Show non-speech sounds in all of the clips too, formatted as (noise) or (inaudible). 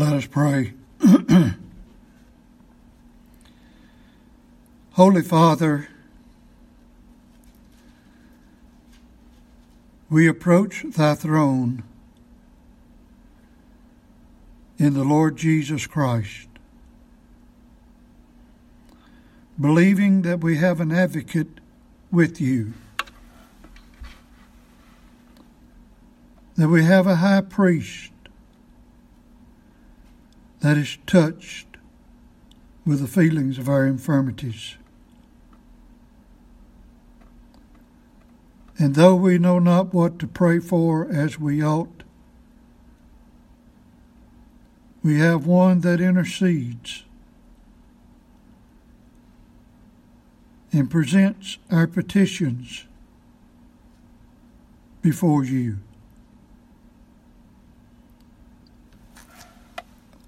Let us pray. (clears throat) Holy Father, we approach thy throne in the Lord Jesus Christ, believing that we have an advocate with you, that we have a high priest that is touched with the feelings of our infirmities. And though we know not what to pray for as we ought, we have one that intercedes and presents our petitions before you.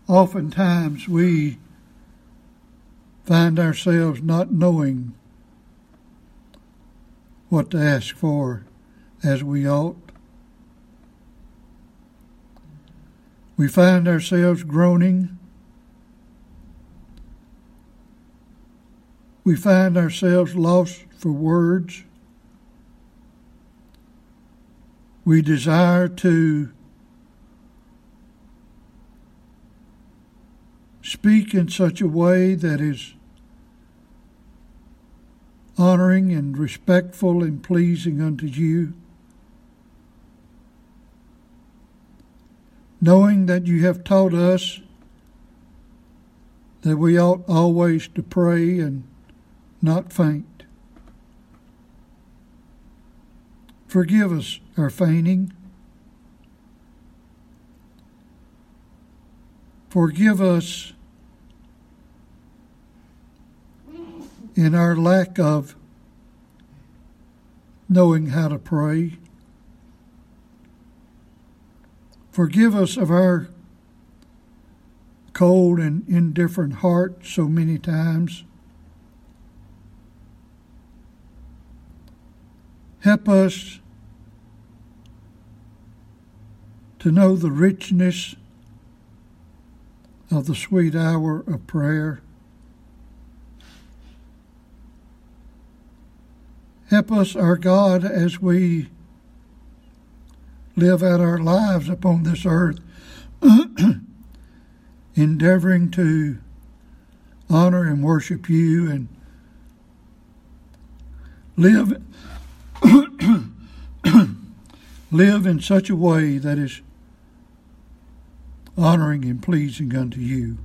Oftentimes we find ourselves not knowing what to ask for as we ought. We find ourselves groaning. We find ourselves lost for words. We desire to speak in such a way that is honoring and respectful and pleasing unto you, knowing that you have taught us that we ought always to pray and not faint. Forgive us our fainting. Forgive us in our lack of knowing how to pray. Forgive us of our cold and indifferent heart so many times. Help us to know the richness of the sweet hour of prayer. Help us, our God, as we live out our lives upon this earth, (clears throat) endeavoring to honor and worship you and live (clears throat) live in such a way that is honoring and pleasing unto you.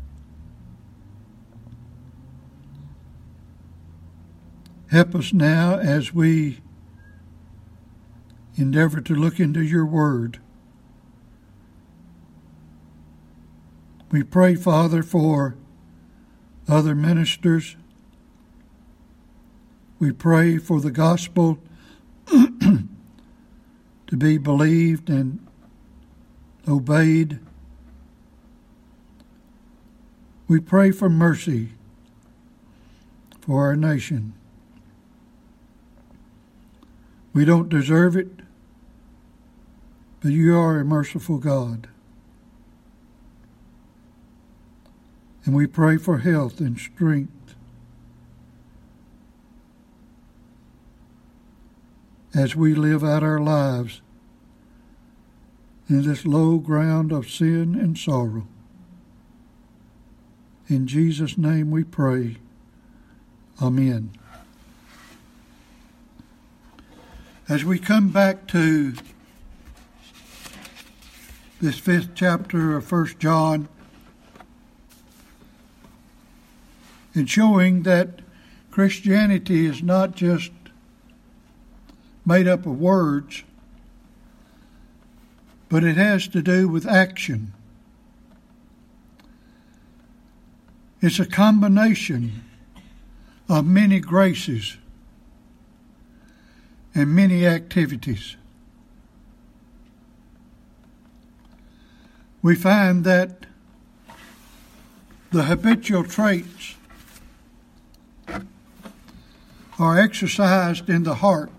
Help us now as we endeavor to look into your word. We pray, Father, for other ministers. We pray for the gospel (clears throat) to be believed and obeyed. We pray for mercy for our nation. We don't deserve it, but you are a merciful God. And we pray for health and strength as we live out our lives in this low ground of sin and sorrow. In Jesus' name we pray. Amen. As we come back to this fifth chapter of First John, and showing that Christianity is not just made up of words, but it has to do with action. It's a combination of many graces and many activities. We find that the habitual traits are exercised in the heart,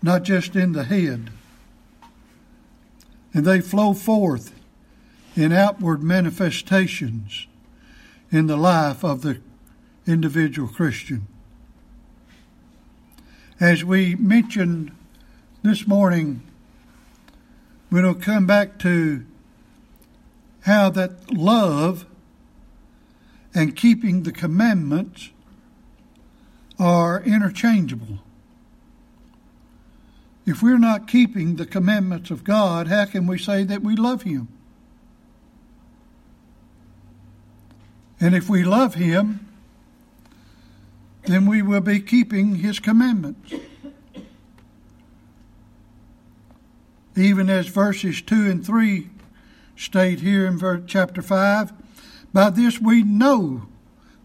not just in the head. And they flow forth in outward manifestations in the life of the individual Christian. As we mentioned this morning, we'll come back to how that love and keeping the commandments are interchangeable. If we're not keeping the commandments of God, how can we say that we love Him? And if we love Him, then we will be keeping His commandments. Even as verses 2 and 3 state here in chapter 5 by this we know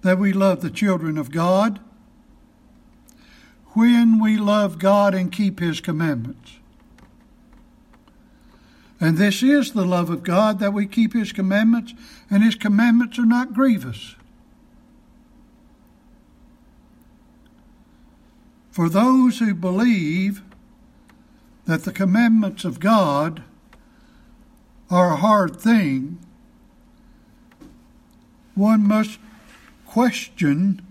that we love the children of God when we love God and keep His commandments. And this is the love of God that we keep His commandments, and His commandments are not grievous. For those who believe that the commandments of God are a hard thing, one must question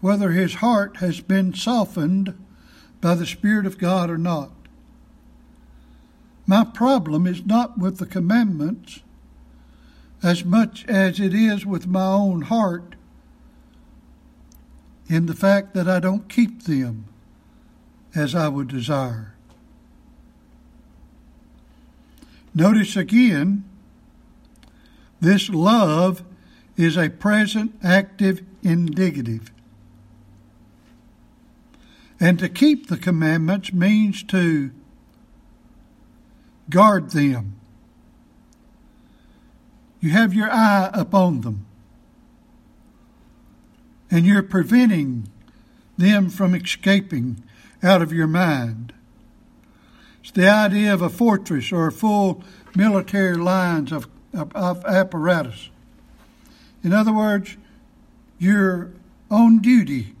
whether his heart has been softened by the Spirit of God or not. My problem is not with the commandments as much as it is with my own heart in the fact that I don't keep them as I would desire. Notice again, this love is a present active indicative. And to keep the commandments means to guard them. You have your eye upon them. And you're preventing them from escaping out of your mind. It's the idea of a fortress or full military lines of, of, of apparatus. In other words, you're on duty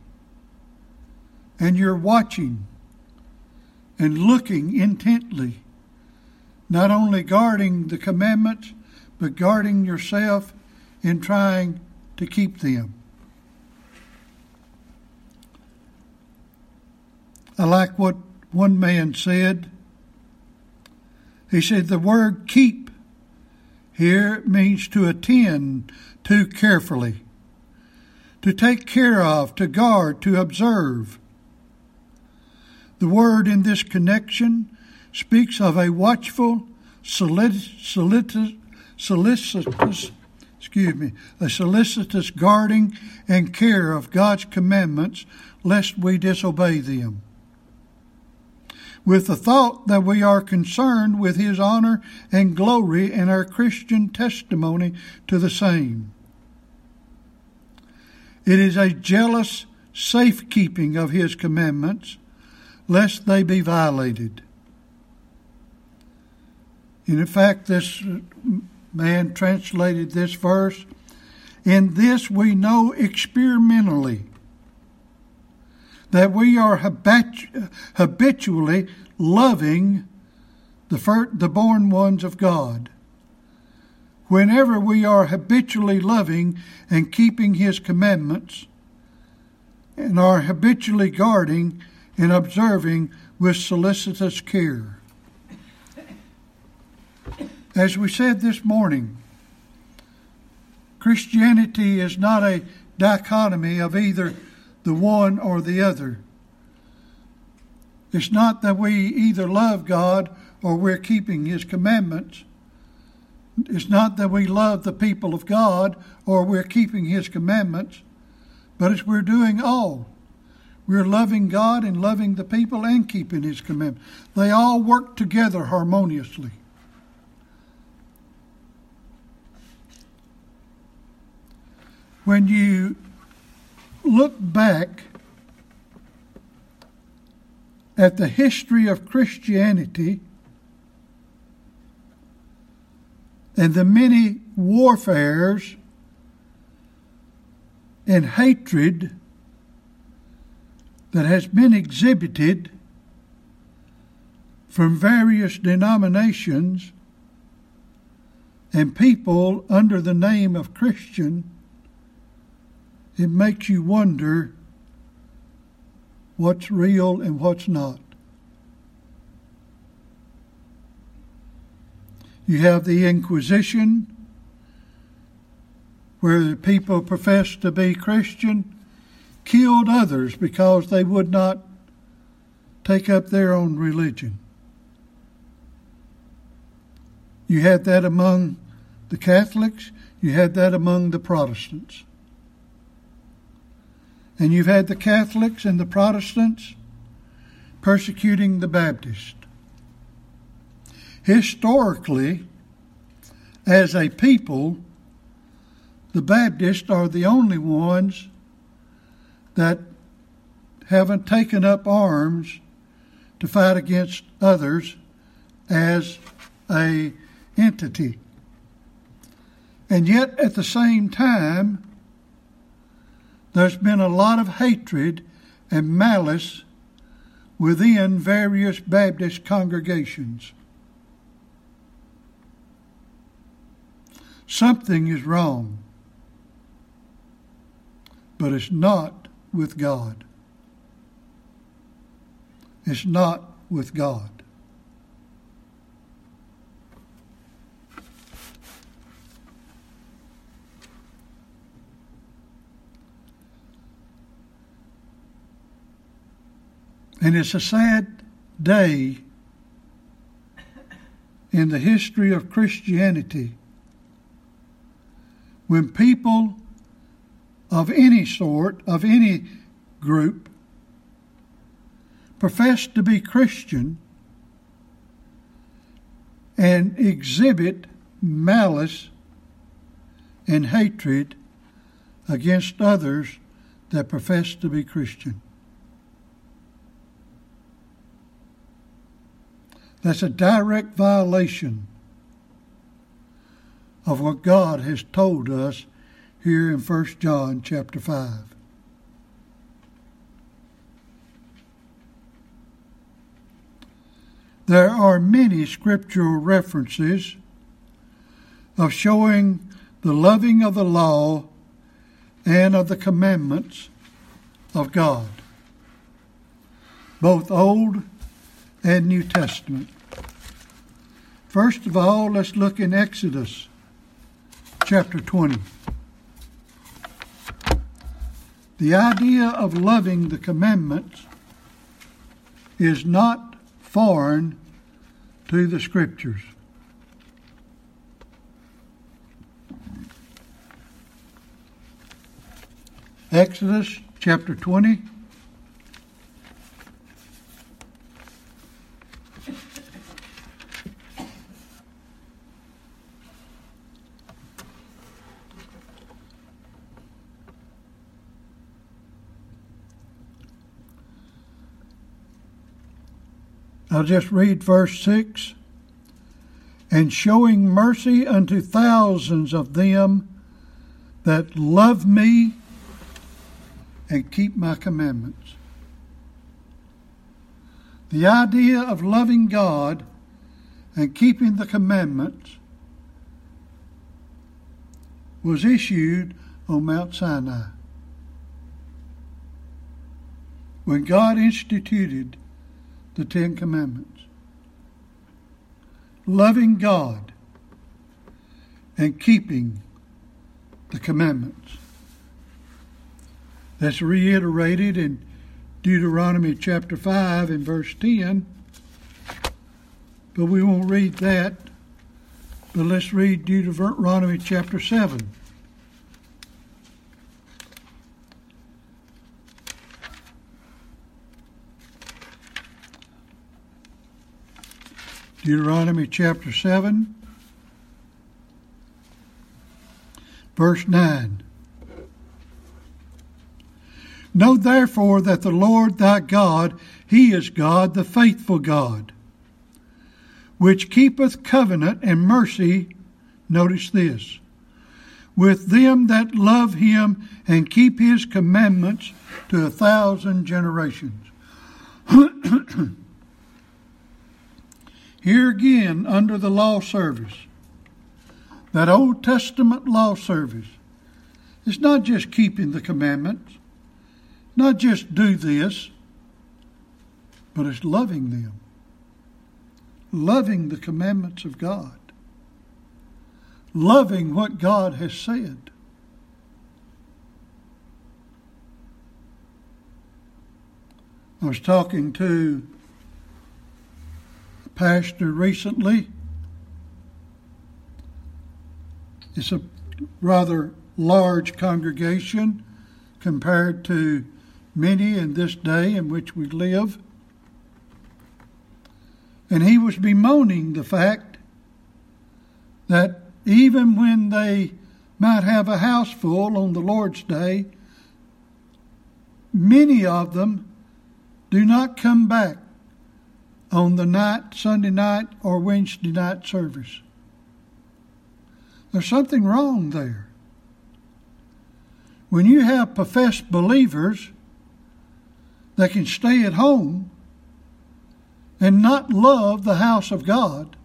and you're watching and looking intently, not only guarding the commandments, but guarding yourself in trying to keep them. I like what one man said. He said the word keep here means to attend to carefully, to take care of, to guard, to observe. The word in this connection speaks of a watchful, solicitous, excuse me, a solicitous guarding and care of God's commandments, lest we disobey them. With the thought that we are concerned with His honor and glory and our Christian testimony to the same. It is a jealous safekeeping of His commandments lest they be violated. And in fact, this man translated this verse In this we know experimentally that we are habitually loving the, the born ones of God. Whenever we are habitually loving and keeping His commandments, and are habitually guarding and observing with solicitous care. As we said this morning, Christianity is not a dichotomy of either the one or the other. It's not that we either love God or we're keeping His commandments. It's not that we love the people of God or we're keeping His commandments, but it's we're doing all. We're loving God and loving the people and keeping His commandments. They all work together harmoniously. When you look back at the history of Christianity and the many warfares and hatred that has been exhibited from various denominations, and people under the name of Christian, it makes you wonder what's real and what's not. You have the Inquisition, where the people professed to be Christian killed others because they would not take up their own religion. You had that among the Catholics, you had that among the Protestants. And you've had the Catholics and the Protestants persecuting the Baptists. Historically, as a people, the Baptists are the only ones that haven't taken up arms to fight against others as a entity. And yet, at the same time, there's been a lot of hatred and malice within various Baptist congregations. Something is wrong, but it's not with God. It's not with God. And it's a sad day in the history of Christianity when people of any sort, of any group, profess to be Christian and exhibit malice and hatred against others that profess to be Christian. That's a direct violation of what God has told us here in 1 John chapter 5. There are many scriptural references of showing the loving of the law and of the commandments of God, both Old and New Testament. First of all, let's look in Exodus chapter 20. The idea of loving the commandments is not foreign to the scriptures. Exodus chapter 20. I'll just read verse 6 and showing mercy unto thousands of them that love me and keep my commandments. The idea of loving God and keeping the commandments was issued on Mount Sinai. When God instituted the Ten Commandments. Loving God and keeping the commandments. That's reiterated in Deuteronomy chapter 5 and verse 10. But we won't read that. But let's read Deuteronomy chapter 7. Deuteronomy chapter 7, verse 9. Know therefore that the Lord thy God, he is God, the faithful God, which keepeth covenant and mercy, notice this, with them that love him and keep his commandments to a thousand generations. (clears throat) Here again, under the law service, that Old Testament law service. It's not just keeping the commandments, not just do this, but it's loving them, loving the commandments of God, loving what God has said. I was talking to pastor recently. It's a rather large congregation compared to many in this day in which we live. And he was bemoaning the fact that even when they might have a house full on the Lord's day, many of them do not come back on the night, Sunday night, or Wednesday night service. There's something wrong there. When you have professed believers that can stay at home and not love the house of God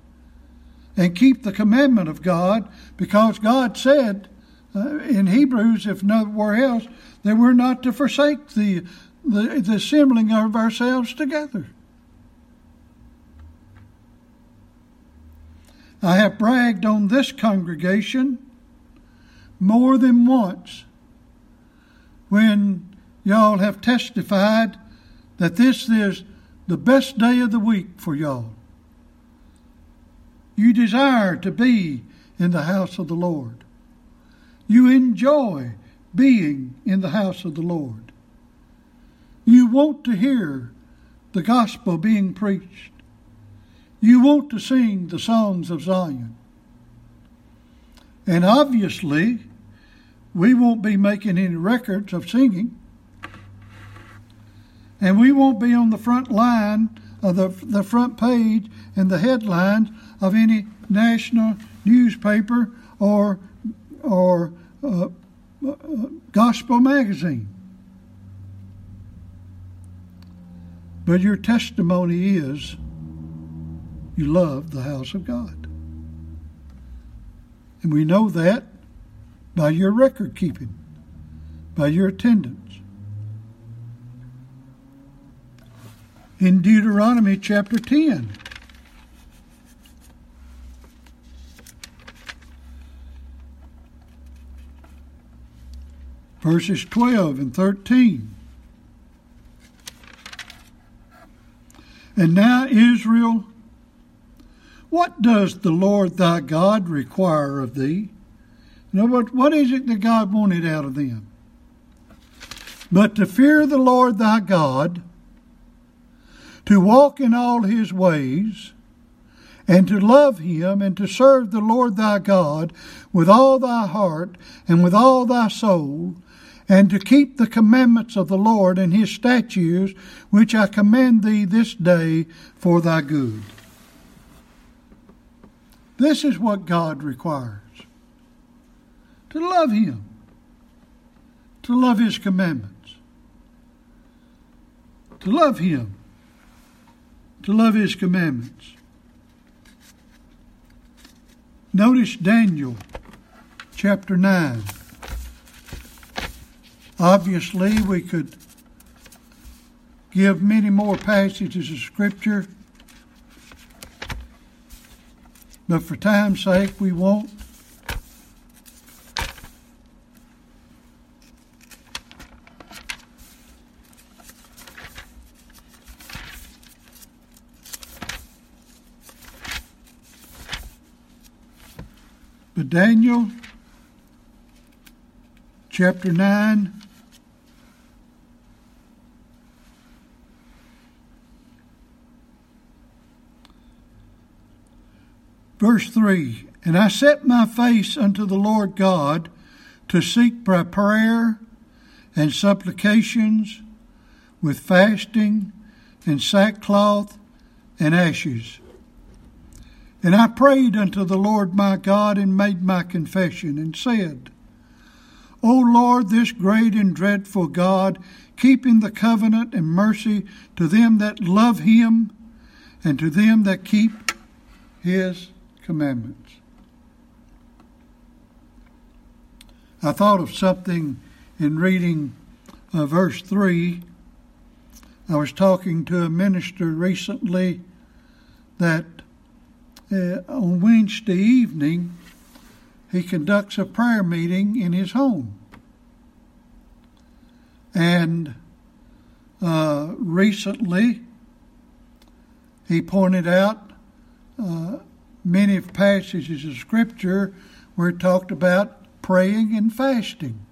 and keep the commandment of God because God said uh, in Hebrews, if nowhere else, that we're not to forsake the the, the assembling of ourselves together. I have bragged on this congregation more than once when y'all have testified that this is the best day of the week for y'all. You desire to be in the house of the Lord. You enjoy being in the house of the Lord. You want to hear the gospel being preached. You want to sing the songs of Zion. And obviously, we won't be making any records of singing. And we won't be on the front line of the, the front page and the headlines of any national newspaper or, or uh, uh, gospel magazine. But your testimony is you love the house of God. And we know that by your record keeping, by your attendance. In Deuteronomy chapter 10, verses 12 and 13. And now, Israel, what does the Lord thy God require of thee? You know what, what is it that God wanted out of them? But to fear the Lord thy God, to walk in all his ways, and to love him, and to serve the Lord thy God with all thy heart and with all thy soul, and to keep the commandments of the Lord and his statutes, which I command thee this day for thy good. This is what God requires. To love him, to love his commandments, to love him, to love his commandments. Notice Daniel chapter 9. Obviously, we could give many more passages of Scripture, but for time's sake, we won't. But Daniel chapter 9 Verse 3 And I set my face unto the Lord God to seek by prayer and supplications with fasting and sackcloth and ashes. And I prayed unto the Lord my God and made my confession and said, O Lord, this great and dreadful God, keeping the covenant and mercy to them that love him and to them that keep his commandments. I thought of something in reading uh, verse 3. I was talking to a minister recently that uh, on Wednesday evening he conducts a prayer meeting in his home. And uh, recently he pointed out uh, many passages of Scripture where it talked about praying and fasting.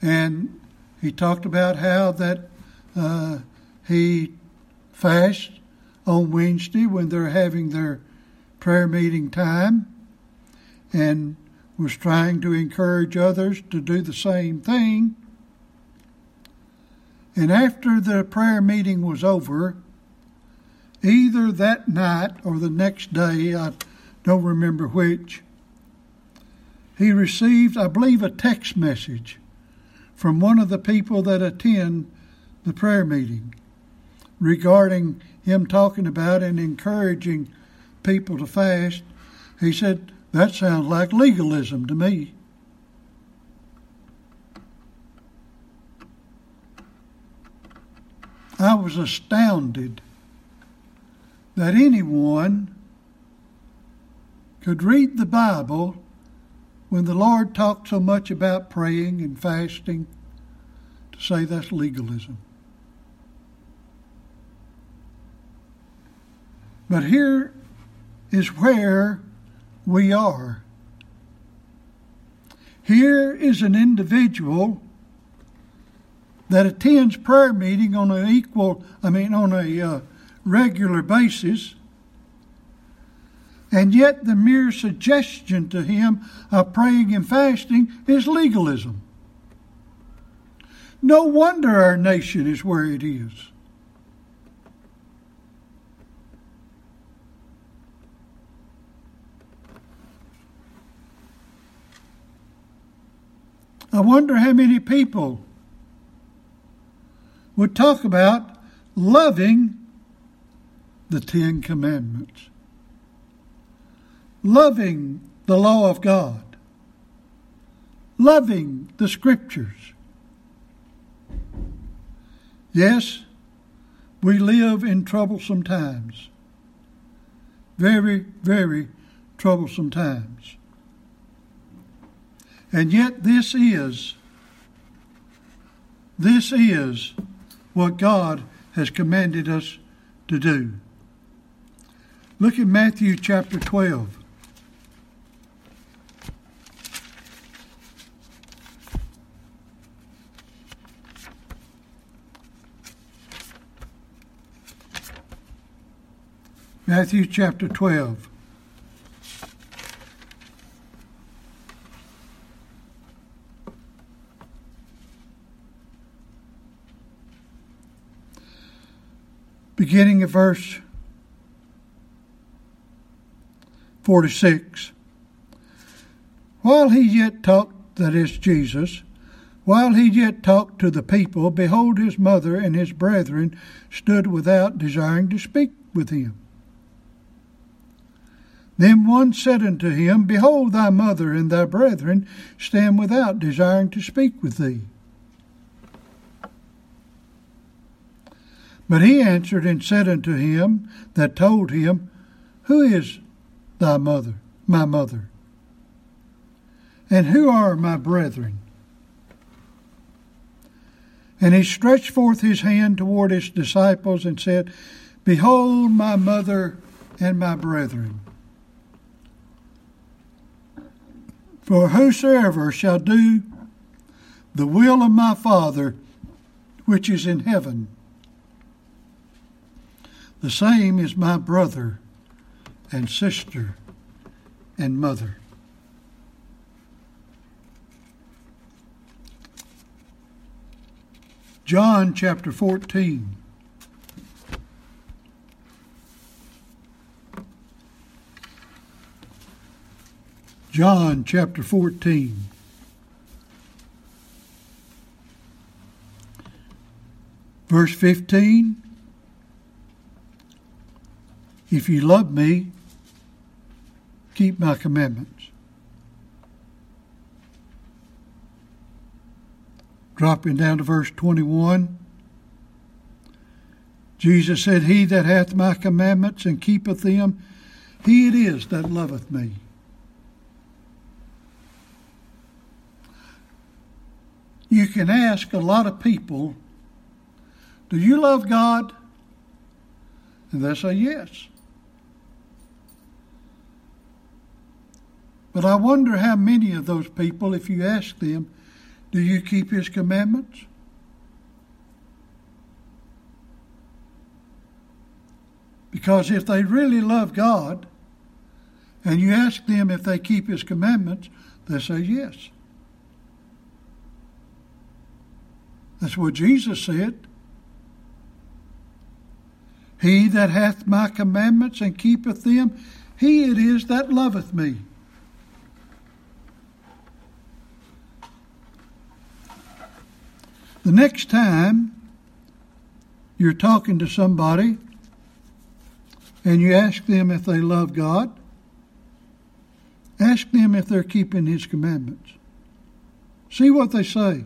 And he talked about how that uh, he fasts on Wednesday when they're having their prayer meeting time and was trying to encourage others to do the same thing. And after the prayer meeting was over, either that night or the next day, I don't remember which, he received, I believe, a text message from one of the people that attend the prayer meeting regarding him talking about and encouraging people to fast. He said, That sounds like legalism to me. I was astounded that anyone could read the Bible when the Lord talked so much about praying and fasting to say that's legalism. But here is where we are. Here is an individual that attends prayer meeting on an equal, I mean, on a uh, regular basis and yet, the mere suggestion to him of praying and fasting is legalism. No wonder our nation is where it is. I wonder how many people would talk about loving the Ten Commandments loving the law of God, loving the scriptures. Yes, we live in troublesome times. Very, very troublesome times. And yet, this is, this is what God has commanded us to do. Look at Matthew chapter 12. Matthew chapter 12. Beginning at verse 46. While he yet talked, that is Jesus, while he yet talked to the people, behold, his mother and his brethren stood without, desiring to speak with him. Then one said unto him, Behold, thy mother and thy brethren stand without, desiring to speak with thee. But he answered and said unto him that told him, Who is thy mother, my mother? And who are my brethren? And he stretched forth his hand toward his disciples and said, Behold my mother and my brethren. For whosoever shall do the will of my Father which is in heaven, the same is my brother and sister and mother. John chapter 14. John chapter 14. Verse 15 If you love me, keep my commandments. Dropping down to verse 21. Jesus said, He that hath my commandments and keepeth them, he it is that loveth me. You can ask a lot of people, Do you love God? And they say, Yes. But I wonder how many of those people, if you ask them, Do you keep His commandments? Because if they really love God, and you ask them if they keep His commandments, they say yes. That's what Jesus said. He that hath my commandments and keepeth them, he it is that loveth me. The next time you're talking to somebody and you ask them if they love God, ask them if they're keeping His commandments. See what they say.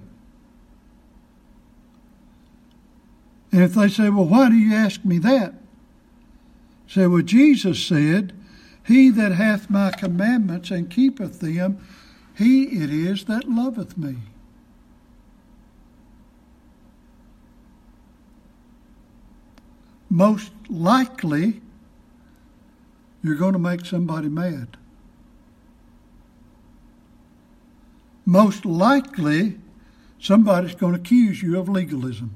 And if they say, Well, why do you ask me that? Say, Well, Jesus said, He that hath my commandments and keepeth them, he it is that loveth me. Most likely, you're going to make somebody mad. Most likely, somebody's going to accuse you of legalism.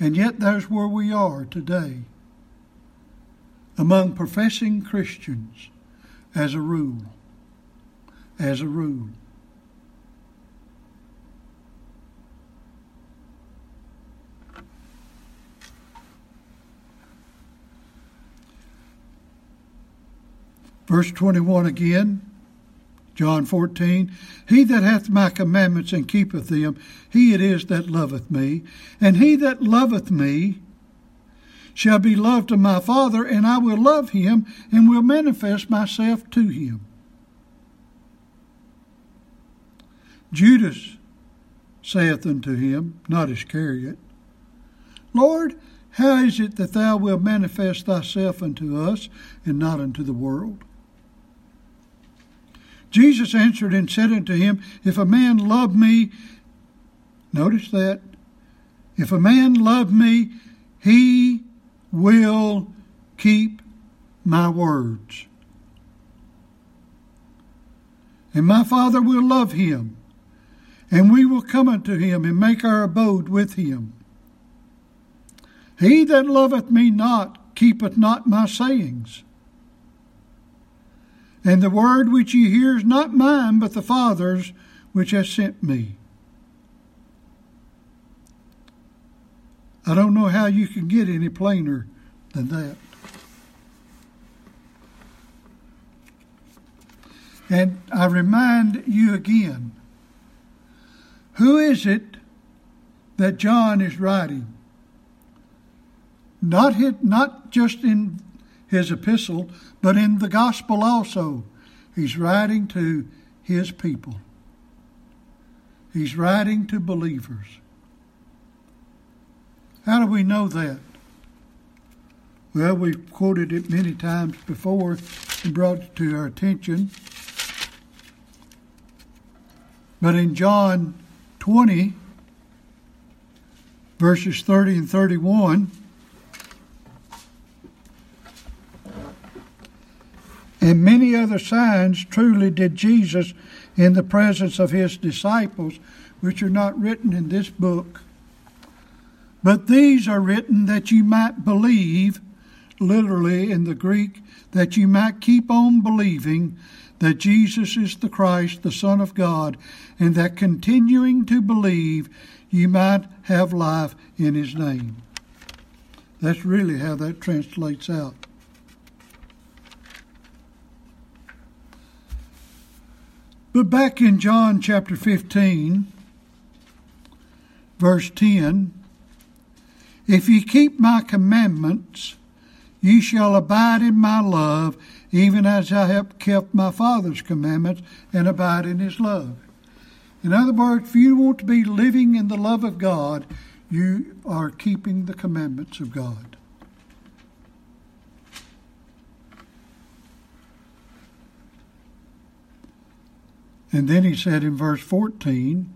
And yet, there's where we are today among professing Christians as a rule. As a rule. Verse 21 again, John 14, He that hath my commandments and keepeth them, he it is that loveth me. And he that loveth me shall be loved of my Father, and I will love him and will manifest myself to him. Judas saith unto him, not Iscariot, Lord, how is it that thou wilt manifest thyself unto us and not unto the world? Jesus answered and said unto him, If a man love me, notice that, if a man love me, he will keep my words. And my Father will love him, and we will come unto him and make our abode with him. He that loveth me not keepeth not my sayings. And the word which ye hear is not mine, but the Father's which has sent me. I don't know how you can get any plainer than that. And I remind you again who is it that John is writing? Not, hit, not just in his epistle, but in the gospel also. He's writing to his people, he's writing to believers. How do we know that? Well, we've quoted it many times before and brought it to our attention. But in John 20, verses 30 and 31, And many other signs truly did Jesus in the presence of his disciples, which are not written in this book. But these are written that you might believe, literally in the Greek, that you might keep on believing that Jesus is the Christ, the Son of God, and that continuing to believe, you might have life in his name. That's really how that translates out. But back in John chapter 15, verse 10, if ye keep my commandments, Ye shall abide in my love, even as I have kept my Father's commandments and abide in his love. In other words, if you want to be living in the love of God, you are keeping the commandments of God. And then he said in verse 14,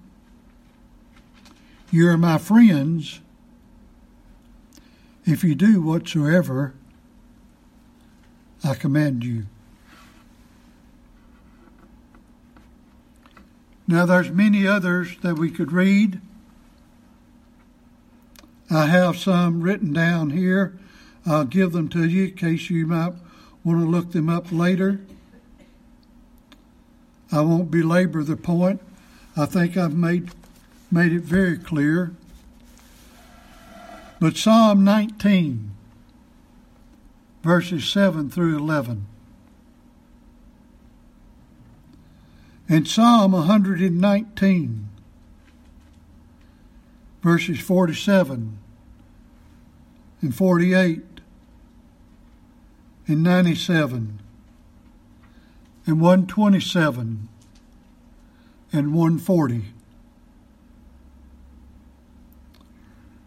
You are my friends if you do whatsoever I command you. Now there's many others that we could read. I have some written down here. I'll give them to you in case you might want to look them up later. I won't belabor the point. I think I've made made it very clear. But Psalm 19 verses 7 through 11. And Psalm 119, verses 47 and 48 and 97 and 127 and 140.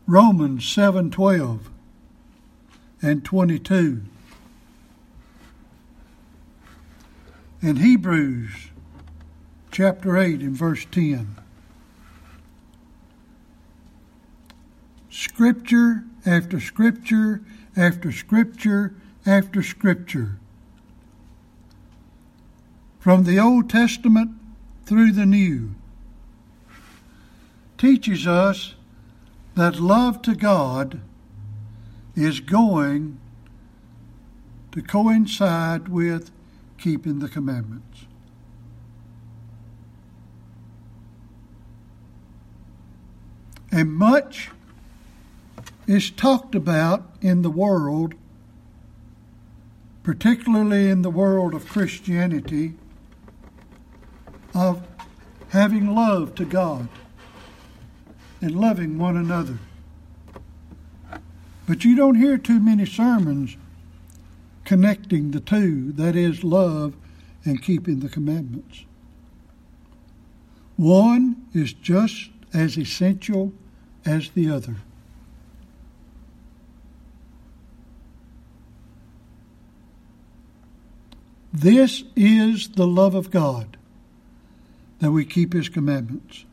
Romans 7:12 and 22. And Hebrews chapter 8 and verse 10. Scripture after scripture after scripture after scripture. From the Old Testament through the New teaches us that love to God is going to coincide with keeping the commandments. And much is talked about in the world, particularly in the world of Christianity, of having love to God and loving one another. But you don't hear too many sermons connecting the two that is, love and keeping the commandments. One is just as essential as the other. This is the love of God, that we keep His commandments.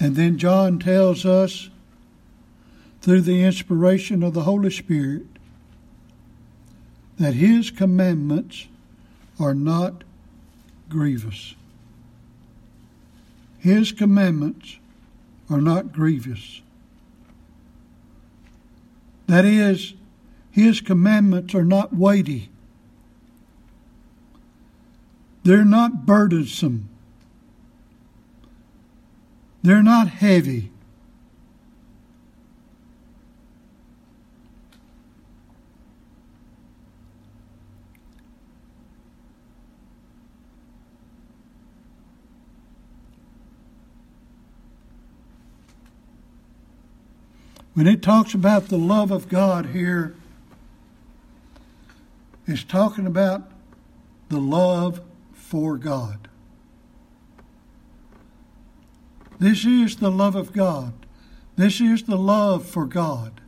And then John tells us, through the inspiration of the Holy Spirit, that his commandments are not grievous. His commandments are not grievous. That is, his commandments are not weighty. They're not burdensome. They're not heavy. When it talks about the love of God here, it's talking about the love for God. This is the love of God. This is the love for God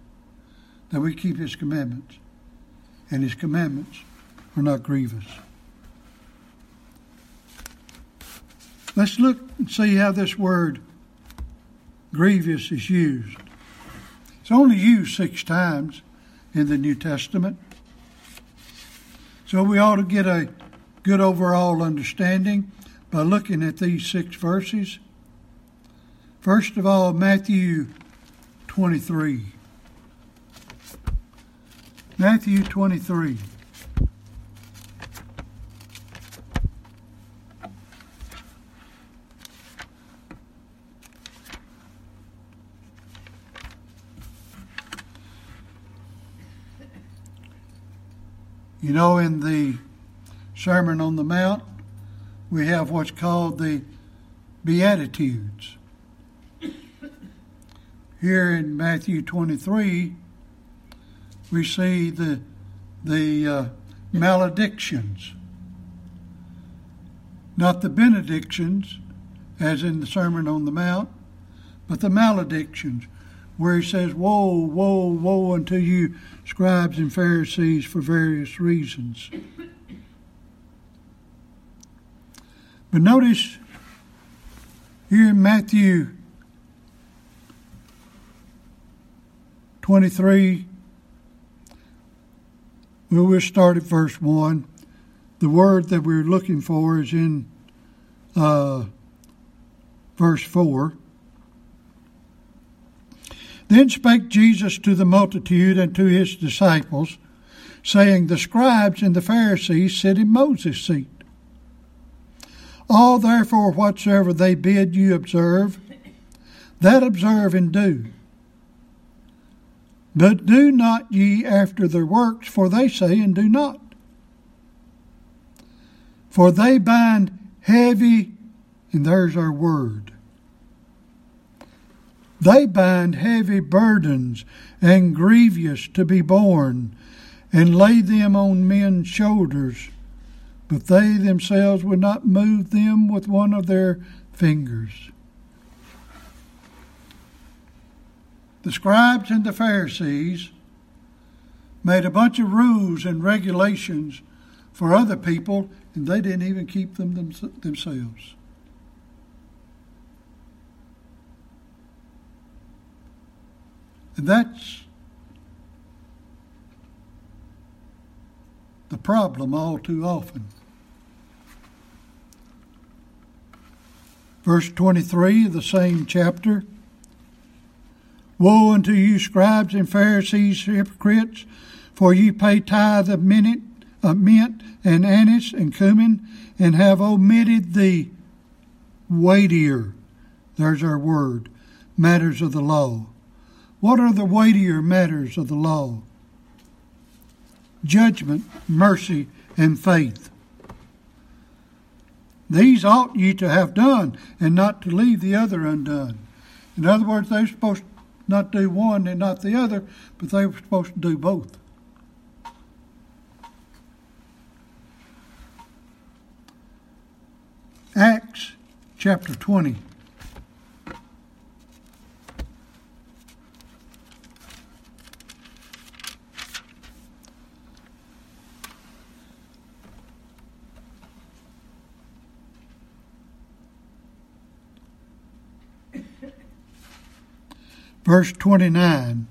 that we keep His commandments. And His commandments are not grievous. Let's look and see how this word grievous is used. It's only used six times in the New Testament. So we ought to get a good overall understanding by looking at these six verses. First of all, Matthew 23. Matthew 23. You know, in the Sermon on the Mount, we have what's called the Beatitudes. here in Matthew 23, we see the, the uh, maledictions, not the benedictions, as in the Sermon on the Mount, but the maledictions, where he says, Woe, woe, woe unto you, scribes and Pharisees, for various reasons. But notice here in Matthew 23, well, we'll start at verse 1. The word that we're looking for is in uh, verse 4. Then spake Jesus to the multitude and to his disciples, saying, The scribes and the Pharisees sit in Moses' seat. All therefore whatsoever they bid you observe, that observe and do. But do not ye after their works, for they say and do not. For they bind heavy, and there's our word. They bind heavy burdens and grievous to be borne, and lay them on men's shoulders, but they themselves would not move them with one of their fingers. The scribes and the Pharisees made a bunch of rules and regulations for other people, and they didn't even keep them themselves. And that's the problem all too often. Verse 23 of the same chapter Woe unto you, scribes and Pharisees, hypocrites, for ye pay tithe of mint, of mint and anise and cumin, and have omitted the weightier, there's our word, matters of the law what are the weightier matters of the law? Judgment, mercy, and faith. These ought ye to have done, and not to leave the other undone. In other words, they're supposed to not do one and not the other, but they were supposed to do both. Acts chapter 20. Verse 29.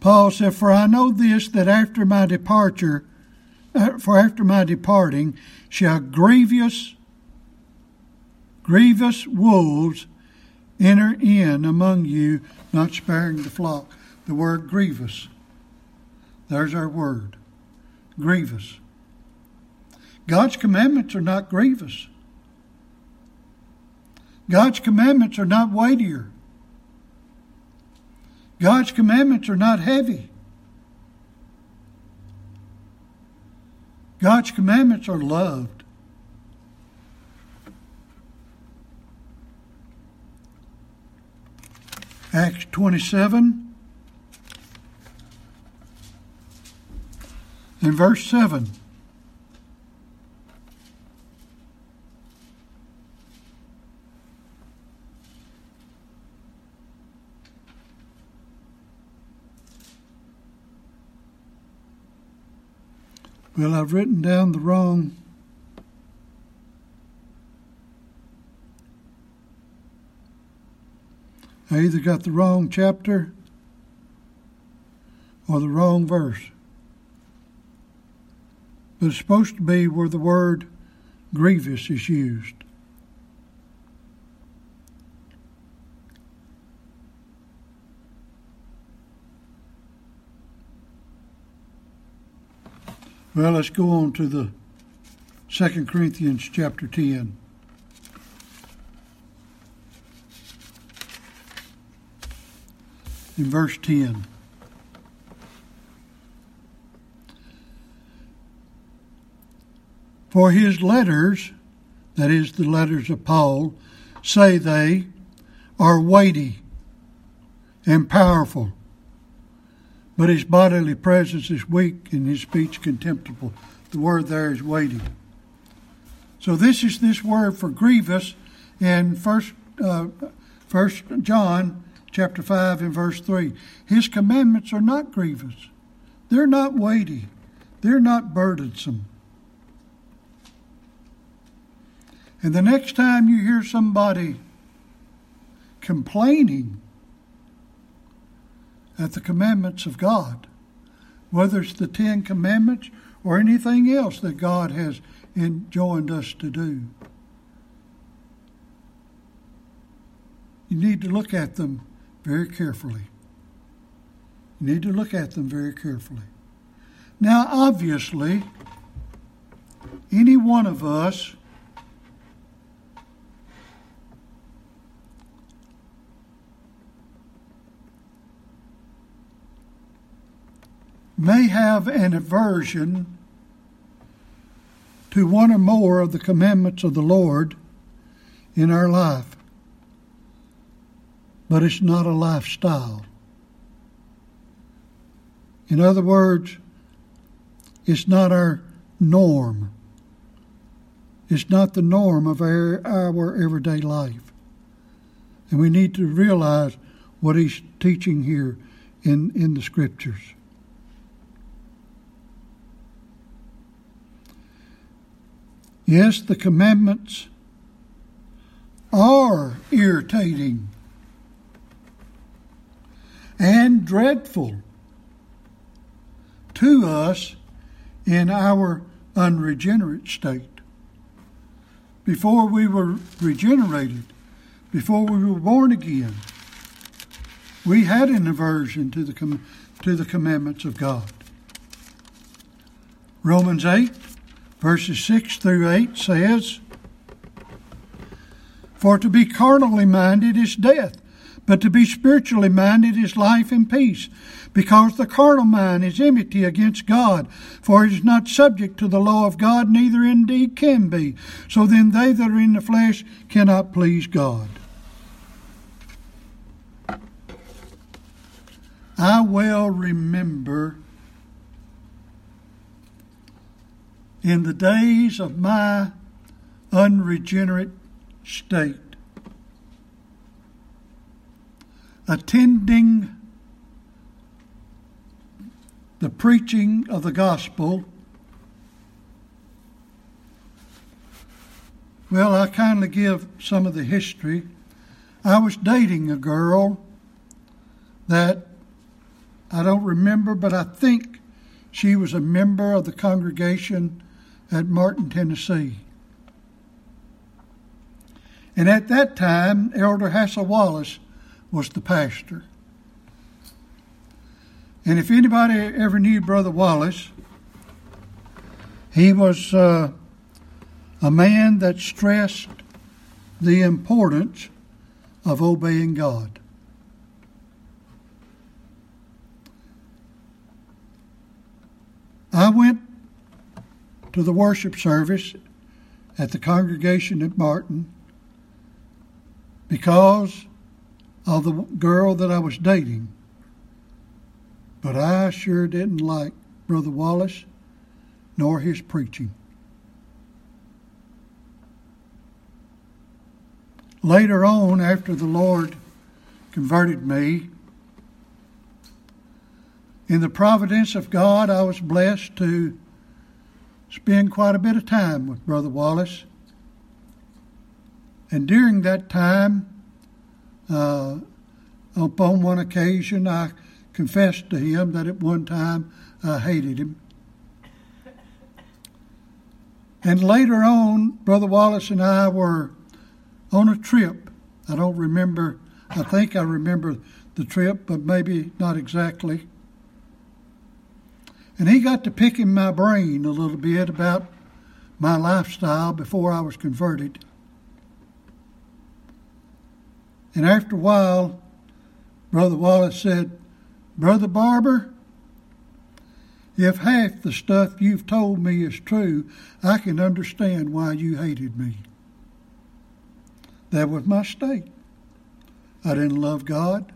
Paul said, For I know this, that after my departure, uh, for after my departing, shall grievous, grievous wolves enter in among you, not sparing the flock. The word grievous. There's our word. Grievous. God's commandments are not grievous. God's commandments are not weightier. God's commandments are not heavy. God's commandments are loved. Acts 27 and verse 7. Well, I've written down the wrong. I either got the wrong chapter or the wrong verse. But it's supposed to be where the word grievous is used. Well, let's go on to the Second Corinthians chapter 10. In verse 10. For his letters, that is, the letters of Paul, say they, are weighty and powerful, but his bodily presence is weak and his speech contemptible. The word there is weighty. So this is this word for grievous in First uh, First John chapter five and verse three. His commandments are not grievous; they're not weighty, they're not burdensome. And the next time you hear somebody complaining at the commandments of God, whether it's the Ten Commandments or anything else that God has enjoined us to do. You need to look at them very carefully. You need to look at them very carefully. Now, obviously, any one of us may have an aversion to one or more of the commandments of the Lord in our life, but it's not a lifestyle. In other words, it's not our norm. It's not the norm of our, our everyday life. And we need to realize what he's teaching here in, in the scriptures. Yes, the commandments are irritating and dreadful to us in our unregenerate state. Before we were regenerated, before we were born again, we had an aversion to the, to the commandments of God. Romans 8 verses 6 through 8 says, For to be carnally minded is death, but to be spiritually minded is life and peace, because the carnal mind is enmity against God, for it is not subject to the law of God, neither indeed can be. So then they that are in the flesh cannot please God. I well remember in the days of my unregenerate state, attending the preaching of the gospel. Well, I kindly give some of the history. I was dating a girl that I don't remember, but I think she was a member of the congregation at Martin, Tennessee. And at that time, Elder Hassel Wallace was the pastor. And if anybody ever knew Brother Wallace, he was uh, a man that stressed the importance of obeying God. I went to the worship service at the congregation at Martin because of the girl that I was dating. But I sure didn't like Brother Wallace nor his preaching. Later on, after the Lord converted me, in the providence of God, I was blessed to spend quite a bit of time with Brother Wallace. And during that time, uh, upon one occasion, I confessed to him that at one time I hated him. And later on, Brother Wallace and I were on a trip. I don't remember, I think I remember the trip, but maybe not exactly. And he got to picking my brain a little bit about my lifestyle before I was converted. And after a while, Brother Wallace said, Brother Barber, if half the stuff you've told me is true, I can understand why you hated me. That was my state. I didn't love God.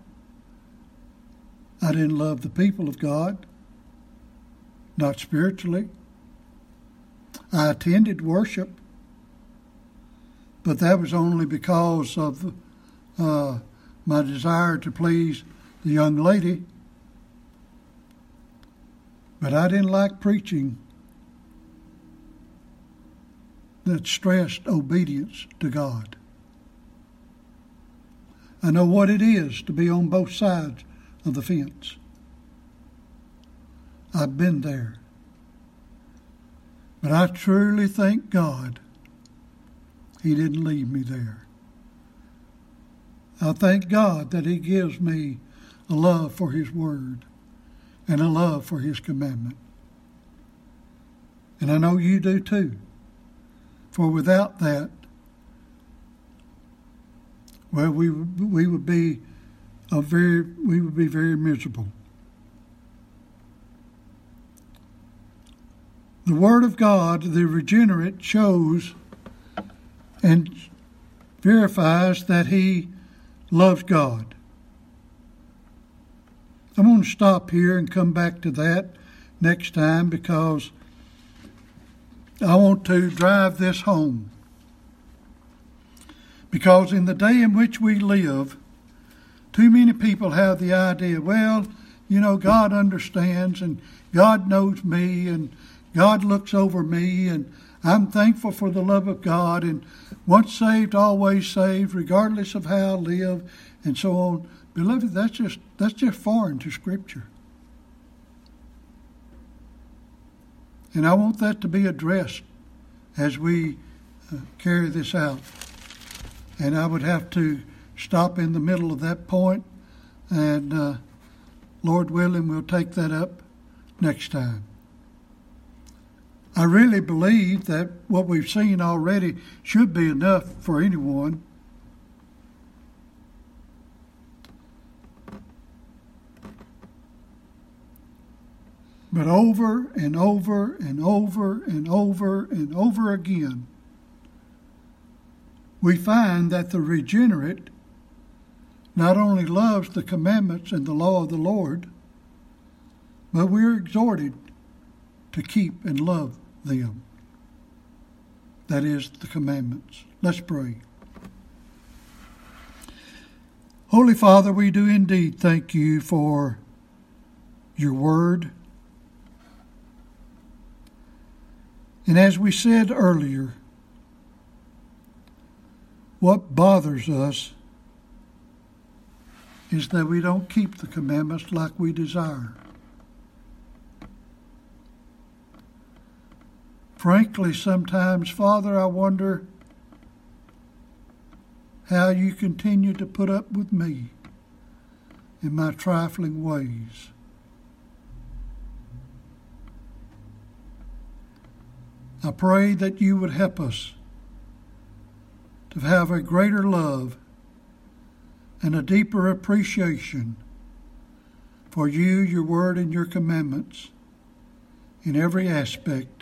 I didn't love the people of God, not spiritually. I attended worship, but that was only because of uh, my desire to please the young lady. But I didn't like preaching that stressed obedience to God. I know what it is to be on both sides of the fence. I've been there. But I truly thank God He didn't leave me there. I thank God that He gives me a love for His Word and a love for His commandment. And I know you do too. For without that, well, we we would be a very we would be very miserable. The Word of God, the regenerate, shows and verifies that he loves God. I'm going to stop here and come back to that next time because I want to drive this home. Because in the day in which we live, too many people have the idea, well, you know, God understands and God knows me and God looks over me and I'm thankful for the love of God and once saved, always saved, regardless of how I live and so on. Beloved, that's just that's just foreign to Scripture. And I want that to be addressed as we uh, carry this out. And I would have to stop in the middle of that point, and uh, Lord willing, we'll take that up next time. I really believe that what we've seen already should be enough for anyone. But over and over and over and over and over again, we find that the regenerate not only loves the commandments and the law of the Lord, but we're exhorted to keep and love them. That is the commandments. Let's pray. Holy Father, we do indeed thank you for your word. And as we said earlier, what bothers us is that we don't keep the commandments like we desire. Frankly, sometimes, Father, I wonder how you continue to put up with me in my trifling ways. I pray that you would help us to have a greater love and a deeper appreciation for you, your word, and your commandments in every aspect